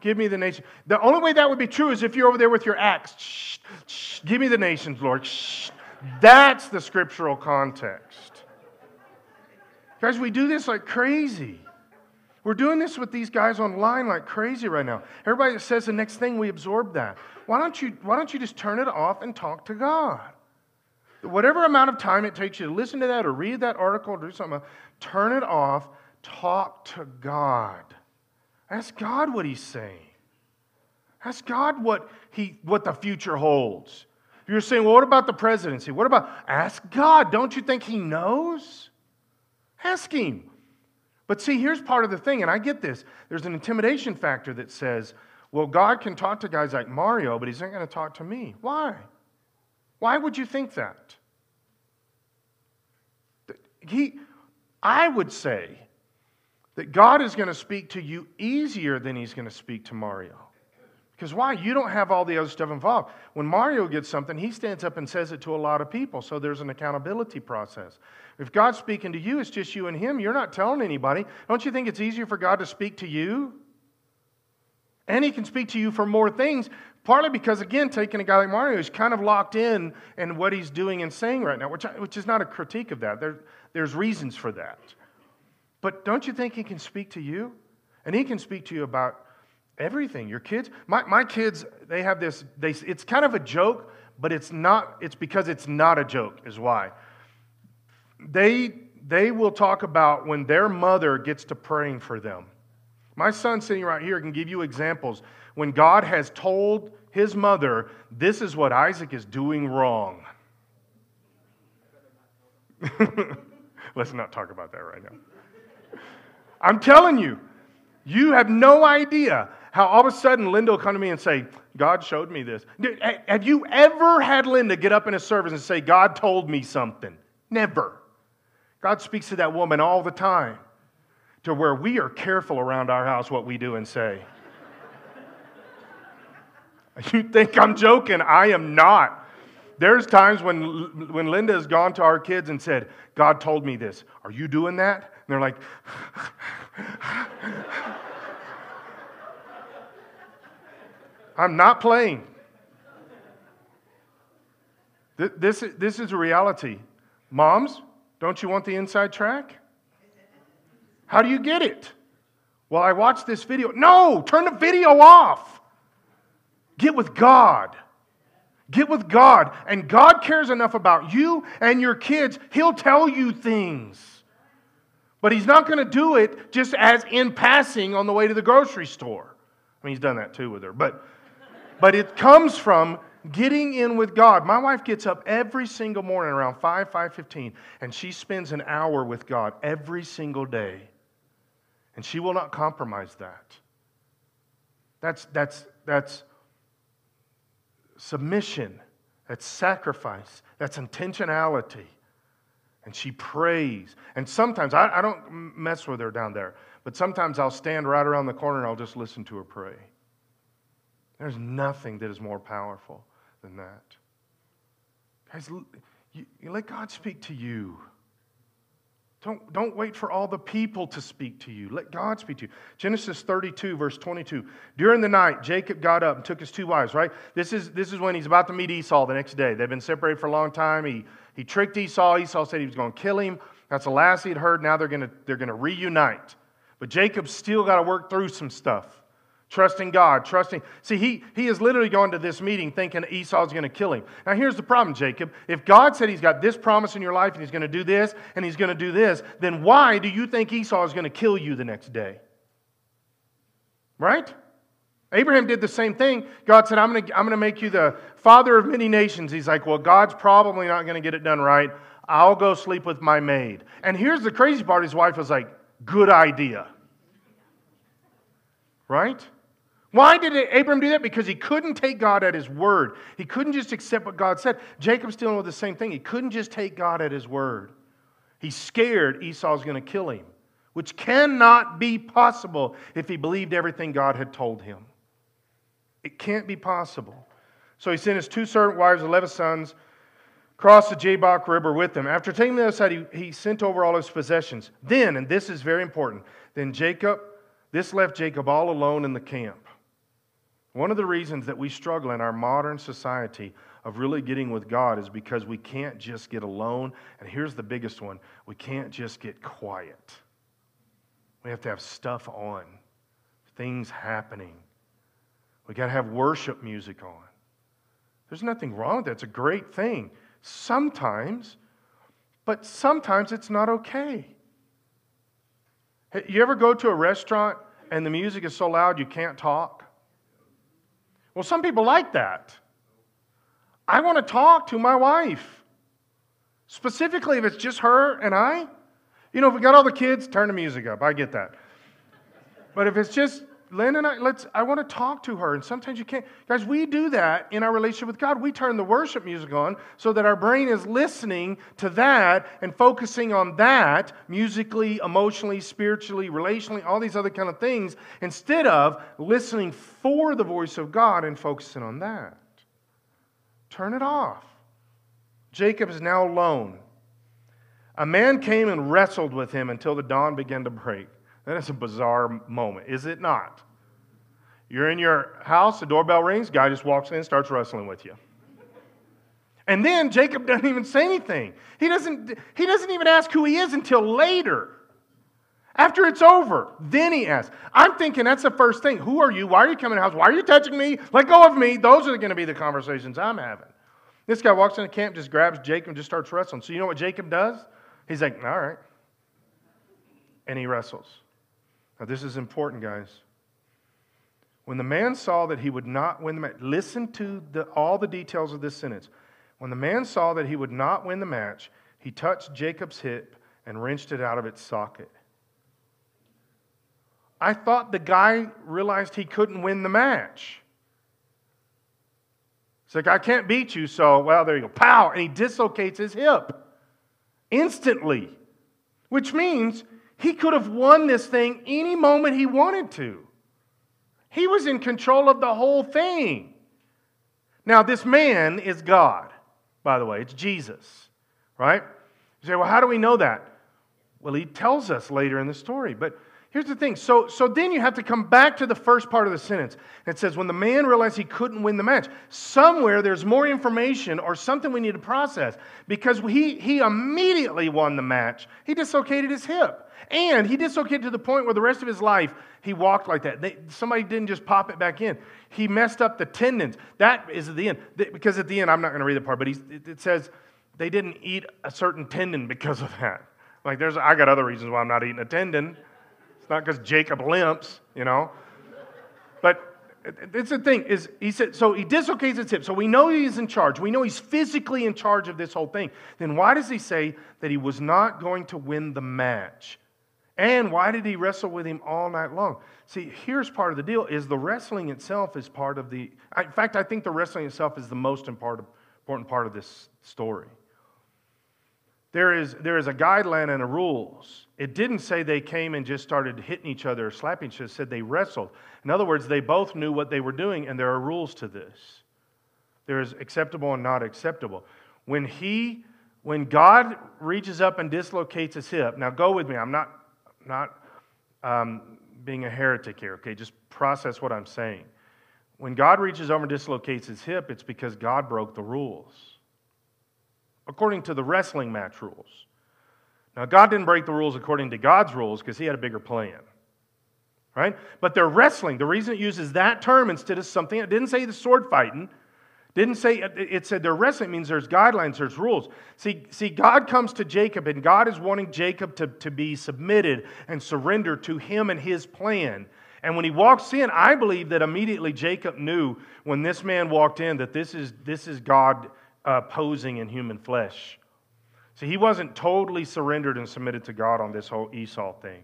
Give me the nation. The only way that would be true is if you're over there with your axe. Shh, shh, give me the nations, Lord. Shh. That's the scriptural context. Guys, we do this like crazy. We're doing this with these guys online like crazy right now. Everybody that says the next thing, we absorb that. Why don't you, why don't you just turn it off and talk to God? Whatever amount of time it takes you to listen to that or read that article or do something, turn it off, talk to God. Ask God what He's saying. Ask God what, he, what the future holds. You're saying, well, what about the presidency? What about, ask God. Don't you think He knows? Ask Him. But see, here's part of the thing, and I get this. There's an intimidation factor that says, well, God can talk to guys like Mario, but He's not going to talk to me. Why? Why would you think that? He, I would say that God is going to speak to you easier than He's going to speak to Mario. Because why? You don't have all the other stuff involved. When Mario gets something, he stands up and says it to a lot of people, so there's an accountability process. If God's speaking to you, it's just you and him. You're not telling anybody. Don't you think it's easier for God to speak to you? And he can speak to you for more things, partly because, again, taking a guy like Mario who's kind of locked in in what he's doing and saying right now, which, which is not a critique of that. There, there's reasons for that. But don't you think he can speak to you? And he can speak to you about everything. Your kids, my, my kids, they have this, they, it's kind of a joke, but it's not, it's because it's not a joke, is why. They, they will talk about when their mother gets to praying for them. My son sitting right here can give you examples when God has told his mother, This is what Isaac is doing wrong. Let's not talk about that right now. I'm telling you, you have no idea how all of a sudden Linda will come to me and say, God showed me this. Have you ever had Linda get up in a service and say, God told me something? Never. God speaks to that woman all the time to where we are careful around our house what we do and say. you think I'm joking? I am not. There's times when, when Linda has gone to our kids and said, God told me this. Are you doing that? They're like, I'm not playing. This, this is a reality. Moms, don't you want the inside track? How do you get it? Well, I watched this video. No, turn the video off. Get with God. Get with God. And God cares enough about you and your kids, He'll tell you things. But He's not going to do it just as in passing on the way to the grocery store. I mean, He's done that too with her. But but it comes from getting in with God. My wife gets up every single morning around 5, 5.15, and she spends an hour with God every single day. And she will not compromise that. That's, that's, that's submission. That's sacrifice. That's intentionality. And she prays. And sometimes, I, I don't mess with her down there, but sometimes I'll stand right around the corner and I'll just listen to her pray. There's nothing that is more powerful than that. Guys, you, you let God speak to you. Don't, don't wait for all the people to speak to you. Let God speak to you. Genesis 32, verse 22. During the night, Jacob got up and took his two wives, right? This is, this is when he's about to meet Esau the next day. They've been separated for a long time. He, he tricked Esau. Esau said he was going to kill him. That's the last he'd heard. Now they're going to, they're going to reunite. But Jacob's still got to work through some stuff. Trusting God, trusting. See, he, he is literally going to this meeting thinking Esau's going to kill him. Now, here's the problem, Jacob. If God said he's got this promise in your life and he's going to do this and he's going to do this, then why do you think Esau is going to kill you the next day? Right? Abraham did the same thing. God said, I'm going to, I'm to make you the father of many nations. He's like, Well, God's probably not going to get it done right. I'll go sleep with my maid. And here's the crazy part his wife was like, Good idea. Right? Why did Abram do that? Because he couldn't take God at his word. He couldn't just accept what God said. Jacob's dealing with the same thing. He couldn't just take God at his word. He's scared Esau's going to kill him, which cannot be possible if he believed everything God had told him. It can't be possible. So he sent his two servant wives, 11 sons, across the Jabbok River with them. After taking them other side, he, he sent over all his possessions. Then, and this is very important, then Jacob, this left Jacob all alone in the camp. One of the reasons that we struggle in our modern society of really getting with God is because we can't just get alone. And here's the biggest one we can't just get quiet. We have to have stuff on, things happening. We got to have worship music on. There's nothing wrong with that. It's a great thing. Sometimes, but sometimes it's not okay. You ever go to a restaurant and the music is so loud you can't talk? Well, some people like that. I want to talk to my wife. Specifically, if it's just her and I. You know, if we got all the kids, turn the music up. I get that. But if it's just Lynn and I, let's, I want to talk to her. And sometimes you can't. Guys, we do that in our relationship with God. We turn the worship music on so that our brain is listening to that and focusing on that musically, emotionally, spiritually, relationally, all these other kind of things, instead of listening for the voice of God and focusing on that. Turn it off. Jacob is now alone. A man came and wrestled with him until the dawn began to break. That is a bizarre moment, is it not? You're in your house, the doorbell rings, guy just walks in and starts wrestling with you. And then Jacob doesn't even say anything. He doesn't, he doesn't even ask who he is until later. After it's over, then he asks. I'm thinking that's the first thing. Who are you? Why are you coming to the house? Why are you touching me? Let go of me. Those are going to be the conversations I'm having. This guy walks into camp, just grabs Jacob, just starts wrestling. So you know what Jacob does? He's like, all right. And he wrestles. Now, this is important, guys. When the man saw that he would not win the match, listen to the, all the details of this sentence. When the man saw that he would not win the match, he touched Jacob's hip and wrenched it out of its socket. I thought the guy realized he couldn't win the match. It's like, I can't beat you, so, well, there you go. Pow! And he dislocates his hip instantly, which means he could have won this thing any moment he wanted to. He was in control of the whole thing. Now, this man is God, by the way. It's Jesus, right? You say, well, how do we know that? Well, he tells us later in the story. But Here's the thing. So, so then you have to come back to the first part of the sentence. It says, when the man realized he couldn't win the match, somewhere there's more information or something we need to process because he, he immediately won the match. He dislocated his hip. And he dislocated to the point where the rest of his life he walked like that. They, somebody didn't just pop it back in. He messed up the tendons. That is at the end. Because at the end, I'm not going to read the part, but it says they didn't eat a certain tendon because of that. Like, there's, I got other reasons why I'm not eating a tendon It's not because Jacob limps, you know. But it's the thing is he said so he dislocates his hip so we know he's in charge we know he's physically in charge of this whole thing then why does he say that he was not going to win the match and why did he wrestle with him all night long see here's part of the deal is the wrestling itself is part of the in fact i think the wrestling itself is the most important part of this story there is, there is a guideline and a rules. It didn't say they came and just started hitting each other or slapping each other. It said they wrestled. In other words, they both knew what they were doing, and there are rules to this. There is acceptable and not acceptable. When he, when God reaches up and dislocates his hip, now go with me. I'm not, not um, being a heretic here. Okay, just process what I'm saying. When God reaches over and dislocates his hip, it's because God broke the rules according to the wrestling match rules. Now, God didn't break the rules according to God's rules because He had a bigger plan. Right? But they're wrestling. The reason it uses that term instead of something, it didn't say the sword fighting. Didn't say, it said they're wrestling means there's guidelines, there's rules. See, see, God comes to Jacob, and God is wanting Jacob to, to be submitted and surrender to him and his plan. And when he walks in, I believe that immediately Jacob knew when this man walked in that this is, this is God uh, posing in human flesh. See, he wasn't totally surrendered and submitted to God on this whole Esau thing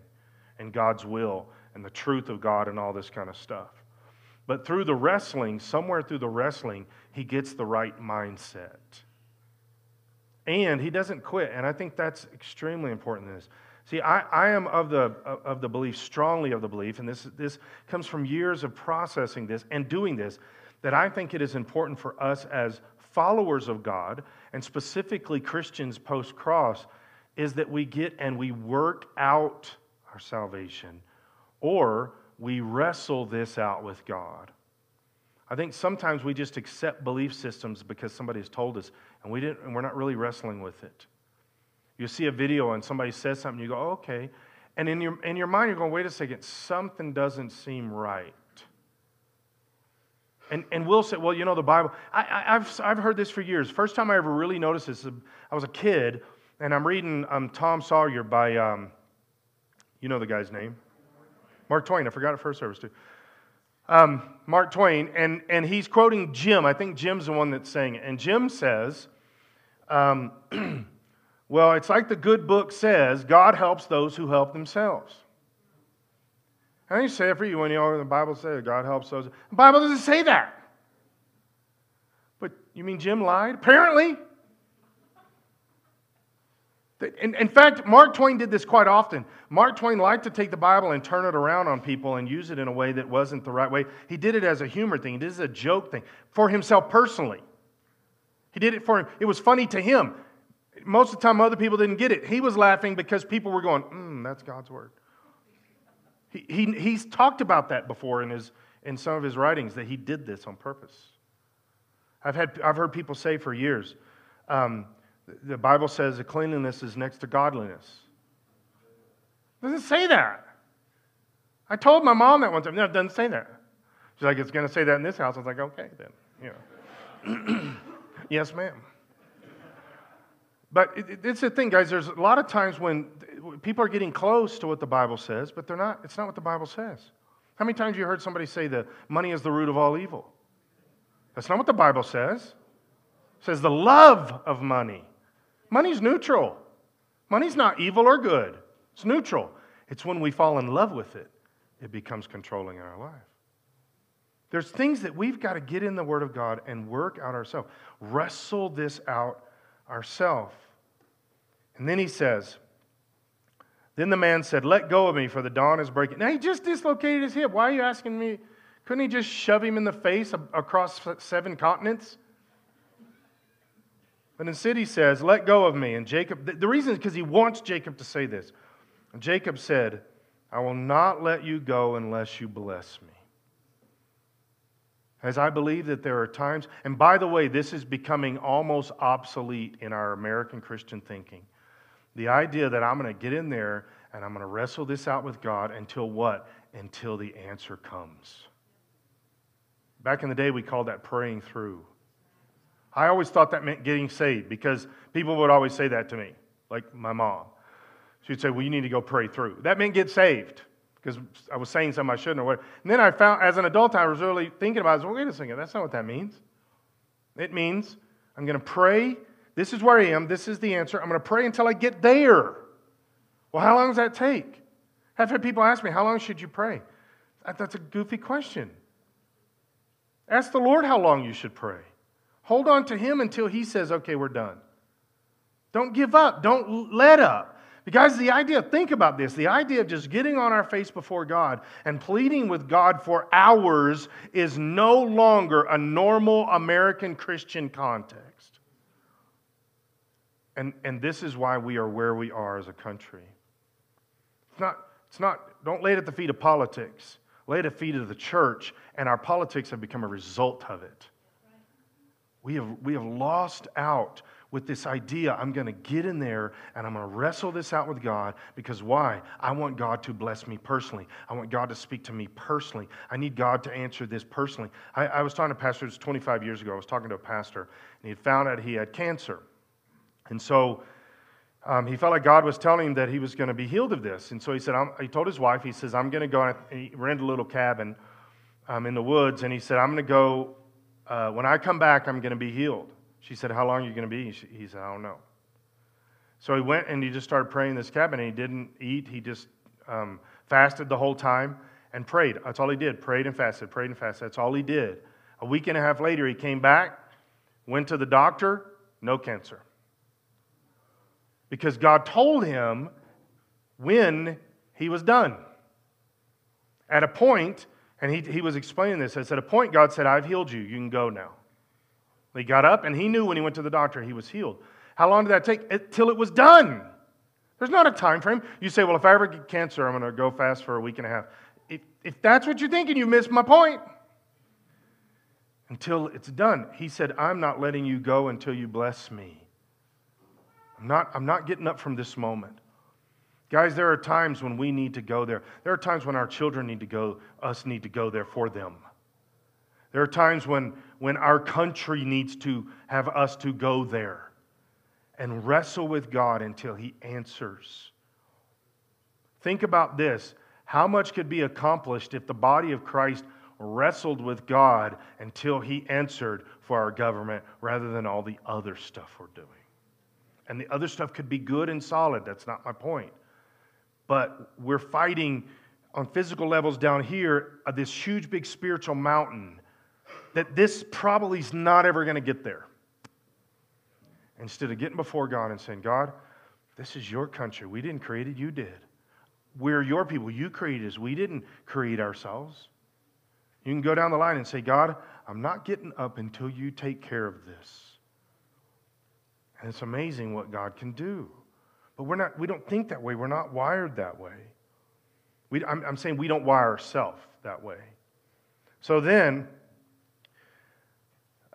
and God's will and the truth of God and all this kind of stuff. But through the wrestling, somewhere through the wrestling, he gets the right mindset. And he doesn't quit. And I think that's extremely important in this. See, I, I am of the, of the belief, strongly of the belief, and this, this comes from years of processing this and doing this, that I think it is important for us as followers of God, and specifically Christians post cross, is that we get and we work out our salvation, or we wrestle this out with God. I think sometimes we just accept belief systems because somebody has told us, and, we didn't, and we're not really wrestling with it. You see a video and somebody says something, you go, oh, okay. And in your, in your mind, you're going, wait a second, something doesn't seem right. And, and we'll say, well, you know, the Bible, I, have I've heard this for years. First time I ever really noticed this, I was a kid, and I'm reading um, Tom Sawyer by, um, you know the guy's name? Mark Twain. I forgot it first service, too. Um, Mark Twain, and, and he's quoting Jim. I think Jim's the one that's saying it. And Jim says, um, well, it's like the good book says God helps those who help themselves. I think you say it for you when you know the Bible says God helps those. The Bible doesn't say that. But you mean Jim lied? Apparently. In, in fact, Mark Twain did this quite often. Mark Twain liked to take the Bible and turn it around on people and use it in a way that wasn't the right way. He did it as a humor thing, he did it as a joke thing for himself personally. He did it for him. It was funny to him. Most of the time, other people didn't get it. He was laughing because people were going, mm, that's God's word. He, he, he's talked about that before in, his, in some of his writings, that he did this on purpose. I've, had, I've heard people say for years, um, the Bible says that cleanliness is next to godliness. It doesn't say that. I told my mom that one time. No, it doesn't say that. She's like, it's going to say that in this house. I was like, okay, then. You know. yes, ma'am. But it, it's the thing, guys. There's a lot of times when people are getting close to what the Bible says, but they're not. It's not what the Bible says. How many times have you heard somebody say that money is the root of all evil? That's not what the Bible says. It says the love of money. Money's neutral. Money's not evil or good. It's neutral. It's when we fall in love with it, it becomes controlling in our life. There's things that we've got to get in the Word of God and work out ourselves. Wrestle this out ourselves. And then he says, Then the man said, Let go of me, for the dawn is breaking. Now he just dislocated his hip. Why are you asking me? Couldn't he just shove him in the face across seven continents? But instead he says, Let go of me. And Jacob, the reason is because he wants Jacob to say this. And Jacob said, I will not let you go unless you bless me. As I believe that there are times, and by the way, this is becoming almost obsolete in our American Christian thinking. The idea that I'm going to get in there and I'm going to wrestle this out with God until what? Until the answer comes. Back in the day, we called that praying through. I always thought that meant getting saved because people would always say that to me, like my mom. She'd say, Well, you need to go pray through. That meant get saved because I was saying something I shouldn't or And then I found, as an adult, I was really thinking about it. Well, wait a second, that's not what that means. It means I'm going to pray. This is where I am. This is the answer. I'm going to pray until I get there. Well, how long does that take? I've had people ask me, How long should you pray? That's a goofy question. Ask the Lord how long you should pray. Hold on to Him until He says, Okay, we're done. Don't give up. Don't let up. Because the idea, think about this, the idea of just getting on our face before God and pleading with God for hours is no longer a normal American Christian context. And, and this is why we are where we are as a country. It's not, it's not, don't lay it at the feet of politics, lay it at the feet of the church, and our politics have become a result of it. We have, we have lost out with this idea I'm going to get in there and I'm going to wrestle this out with God because why? I want God to bless me personally. I want God to speak to me personally. I need God to answer this personally. I, I was talking to pastors 25 years ago. I was talking to a pastor and he had found out he had cancer. And so um, he felt like God was telling him that he was going to be healed of this. And so he said, he told his wife, he says, I'm going to go, and he rented a little cabin um, in the woods. And he said, I'm going to go, uh, when I come back, I'm going to be healed. She said, How long are you going to be? He said, I don't know. So he went and he just started praying in this cabin. He didn't eat. He just um, fasted the whole time and prayed. That's all he did. Prayed and fasted, prayed and fasted. That's all he did. A week and a half later, he came back, went to the doctor, no cancer. Because God told him when he was done. At a point, and he, he was explaining this, I said, at a point, God said, I've healed you. You can go now. He got up and he knew when he went to the doctor he was healed. How long did that take? It, till it was done. There's not a time frame. You say, well, if I ever get cancer, I'm going to go fast for a week and a half. If, if that's what you're thinking, you missed my point. Until it's done. He said, I'm not letting you go until you bless me. I'm not, I'm not getting up from this moment. Guys, there are times when we need to go there. There are times when our children need to go, us need to go there for them. There are times when, when our country needs to have us to go there and wrestle with God until He answers. Think about this how much could be accomplished if the body of Christ wrestled with God until He answered for our government rather than all the other stuff we're doing? And the other stuff could be good and solid. That's not my point but we're fighting on physical levels down here uh, this huge, big spiritual mountain that this probably is not ever going to get there. Instead of getting before God and saying, God, this is your country. We didn't create it, you did. We're your people. You created us. We didn't create ourselves. You can go down the line and say, God, I'm not getting up until you take care of this. And it's amazing what God can do. But we're not, we don't think that way. We're not wired that way. We, I'm, I'm saying we don't wire ourselves that way. So then,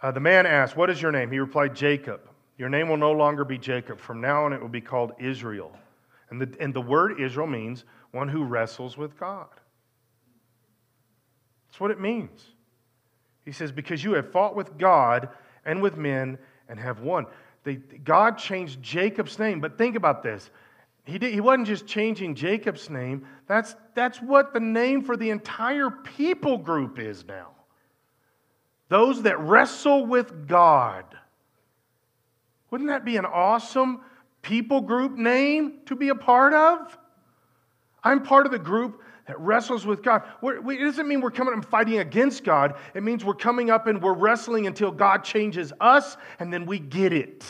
uh, the man asked, What is your name? He replied, Jacob. Your name will no longer be Jacob. From now on, it will be called Israel. And the, and the word Israel means one who wrestles with God. That's what it means. He says, Because you have fought with God and with men and have won. They, God changed Jacob's name. But think about this. He, did, he wasn't just changing Jacob's name, that's, that's what the name for the entire people group is now. Those that wrestle with God. Wouldn't that be an awesome people group name to be a part of? I'm part of the group that wrestles with God. it doesn't mean we're coming and fighting against God. It means we're coming up and we're wrestling until God changes us and then we get it.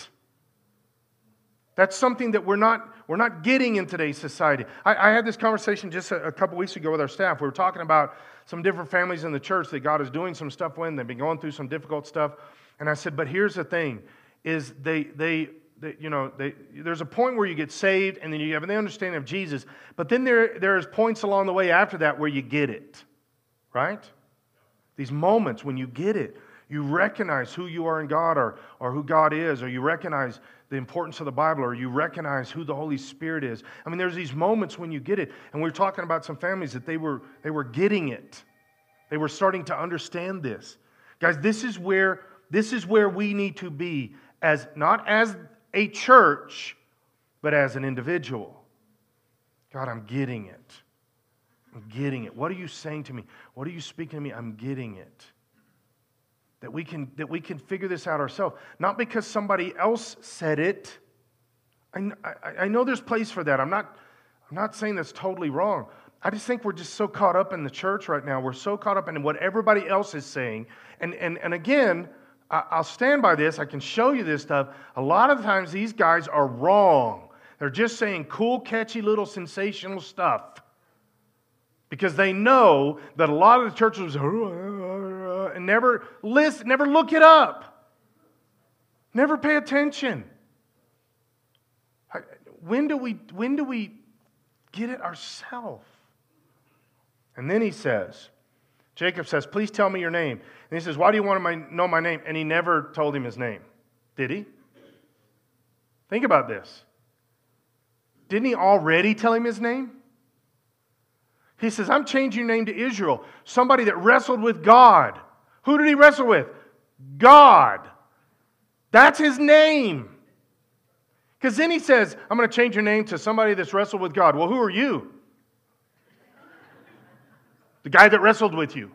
That's something that we're not, we're not getting in today's society. I, I had this conversation just a, a couple weeks ago with our staff. We were talking about some different families in the church that God is doing some stuff with. They've been going through some difficult stuff. And I said, but here's the thing, is they, they, you know, they, there's a point where you get saved and then you have an understanding of Jesus, but then there, there's points along the way after that where you get it, right? These moments when you get it, you recognize who you are in God or, or who God is, or you recognize the importance of the Bible, or you recognize who the Holy Spirit is. I mean, there's these moments when you get it. And we are talking about some families that they were, they were getting it. They were starting to understand this. Guys, this is where this is where we need to be as not as a church, but as an individual. God, I'm getting it. I'm getting it. What are you saying to me? What are you speaking to me? I'm getting it. That we can, that we can figure this out ourselves. Not because somebody else said it. I, I, I know there's place for that. I'm not, I'm not saying that's totally wrong. I just think we're just so caught up in the church right now. We're so caught up in what everybody else is saying. And, and, and again, I'll stand by this. I can show you this stuff. A lot of times these guys are wrong. They're just saying cool, catchy, little sensational stuff because they know that a lot of the churches and never listen, never look it up, never pay attention. When do we, when do we get it ourselves? And then he says, Jacob says, Please tell me your name. And he says, Why do you want to know my name? And he never told him his name. Did he? Think about this. Didn't he already tell him his name? He says, I'm changing your name to Israel, somebody that wrestled with God. Who did he wrestle with? God. That's his name. Because then he says, I'm going to change your name to somebody that's wrestled with God. Well, who are you? The guy that wrestled with you.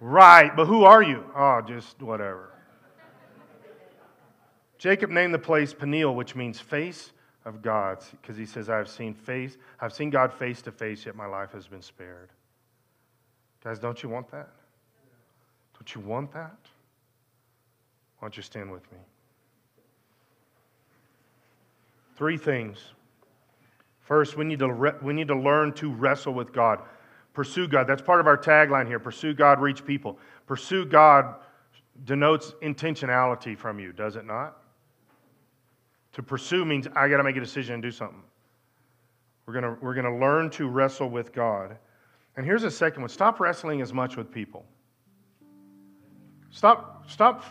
Right, but who are you? Oh, just whatever. Jacob named the place Peniel, which means face of God, because he says, I've seen face, I've seen God face to face, yet my life has been spared. Guys, don't you want that? Don't you want that? Why don't you stand with me? Three things. First, we need to, re- we need to learn to wrestle with God. Pursue God. That's part of our tagline here. Pursue God, reach people. Pursue God denotes intentionality from you, does it not? To pursue means I got to make a decision and do something. We're going we're going to learn to wrestle with God. And here's a second one stop wrestling as much with people. Stop, stop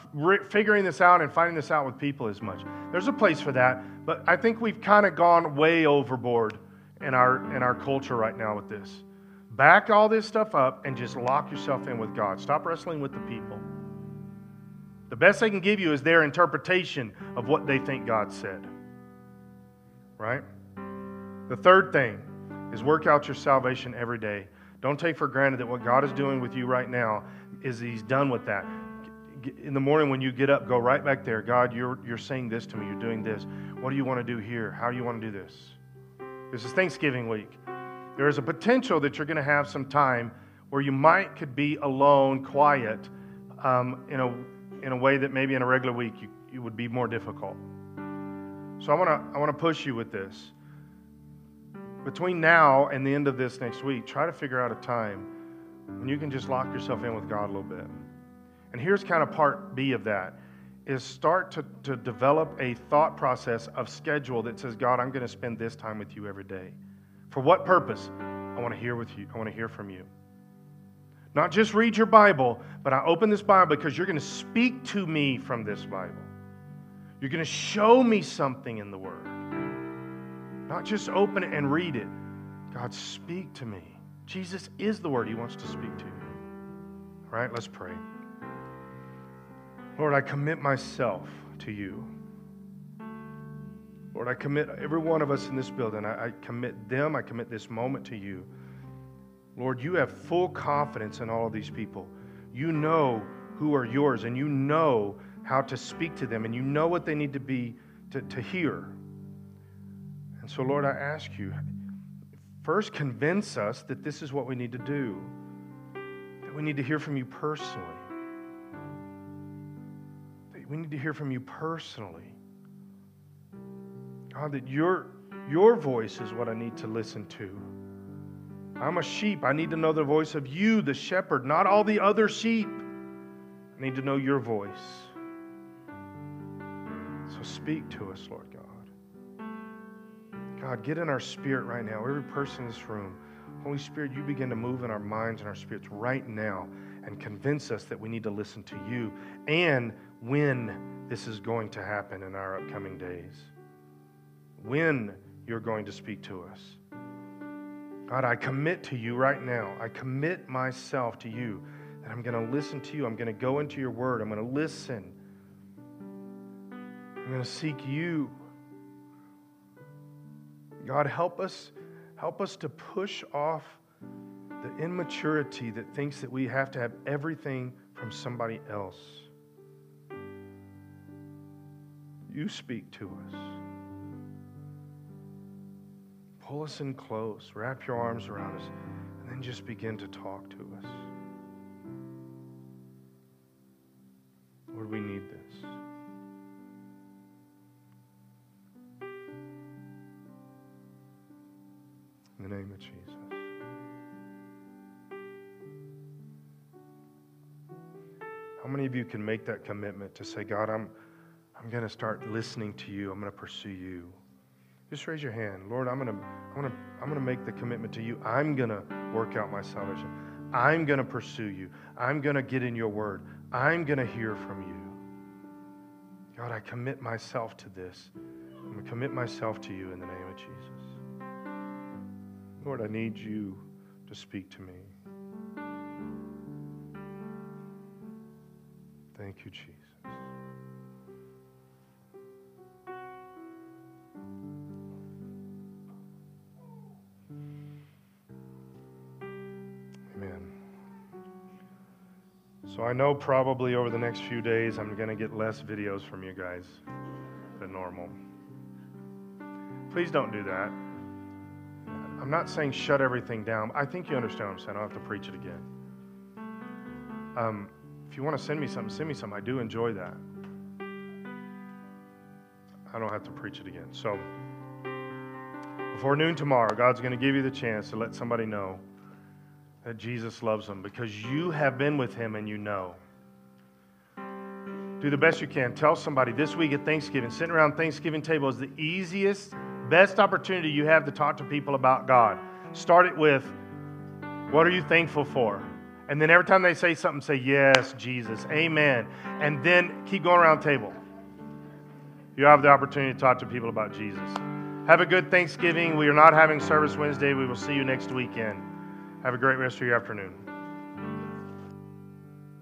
figuring this out and finding this out with people as much. There's a place for that, but I think we've kind of gone way overboard in our, in our culture right now with this. Back all this stuff up and just lock yourself in with God. Stop wrestling with the people. The best they can give you is their interpretation of what they think God said. Right? The third thing is work out your salvation every day. Don't take for granted that what God is doing with you right now is He's done with that. In the morning when you get up, go right back there. God, you're, you're saying this to me. You're doing this. What do you want to do here? How do you want to do this? This is Thanksgiving week. There is a potential that you're going to have some time where you might could be alone, quiet, um, in, a, in a way that maybe in a regular week you, it would be more difficult. So I want to I want to push you with this. Between now and the end of this next week, try to figure out a time when you can just lock yourself in with God a little bit. And here's kind of part B of that is start to, to develop a thought process of schedule that says, God, I'm going to spend this time with you every day. For what purpose? I want to hear with you. I want to hear from you. Not just read your Bible, but I open this Bible because you're going to speak to me from this Bible. You're going to show me something in the Word. Not just open it and read it. God, speak to me. Jesus is the Word He wants to speak to you. All right, let's pray. Lord, I commit myself to you. Lord, I commit every one of us in this building. I, I, commit them. I commit this moment to you. Lord, you have full confidence in all of these people. You know who are yours, and you know how to speak to them, and you know what they need to be to, to hear. And so, Lord, I ask you first convince us that this is what we need to do, that we need to hear from you personally. We need to hear from you personally. God, that your, your voice is what I need to listen to. I'm a sheep. I need to know the voice of you, the shepherd, not all the other sheep. I need to know your voice. So speak to us, Lord God. God, get in our spirit right now. Every person in this room. Holy Spirit, you begin to move in our minds and our spirits right now and convince us that we need to listen to you and when this is going to happen in our upcoming days. When you're going to speak to us. God, I commit to you right now. I commit myself to you that I'm going to listen to you. I'm going to go into your word. I'm going to listen. I'm going to seek you. God, help us help us to push off the immaturity that thinks that we have to have everything from somebody else. You speak to us. Pull us in close, wrap your arms around us, and then just begin to talk to us. Lord, we need this. In the name of Jesus. How many of you can make that commitment to say, God, I'm I'm going to start listening to you. I'm going to pursue you. Just raise your hand. Lord, I'm to, I'm to, I'm to make the commitment to you. I'm to work out my salvation. I'm to pursue you. I'm to get in your word. I'm to hear from you. God, I commit myself to this. I'm to commit myself to you in the name of Jesus. Lord, I need you to speak to me. Thank you, Jesus. I know probably over the next few days I'm going to get less videos from you guys than normal. Please don't do that. I'm not saying shut everything down. I think you understand what I'm saying. I don't have to preach it again. Um, if you want to send me something, send me something. I do enjoy that. I don't have to preach it again. So, before noon tomorrow, God's going to give you the chance to let somebody know that Jesus loves them because you have been with him and you know. Do the best you can. Tell somebody this week at Thanksgiving, sitting around Thanksgiving table is the easiest, best opportunity you have to talk to people about God. Start it with, What are you thankful for? And then every time they say something, say, Yes, Jesus, Amen. And then keep going around the table. You have the opportunity to talk to people about Jesus. Have a good Thanksgiving. We are not having service Wednesday. We will see you next weekend. Have a great rest of your afternoon.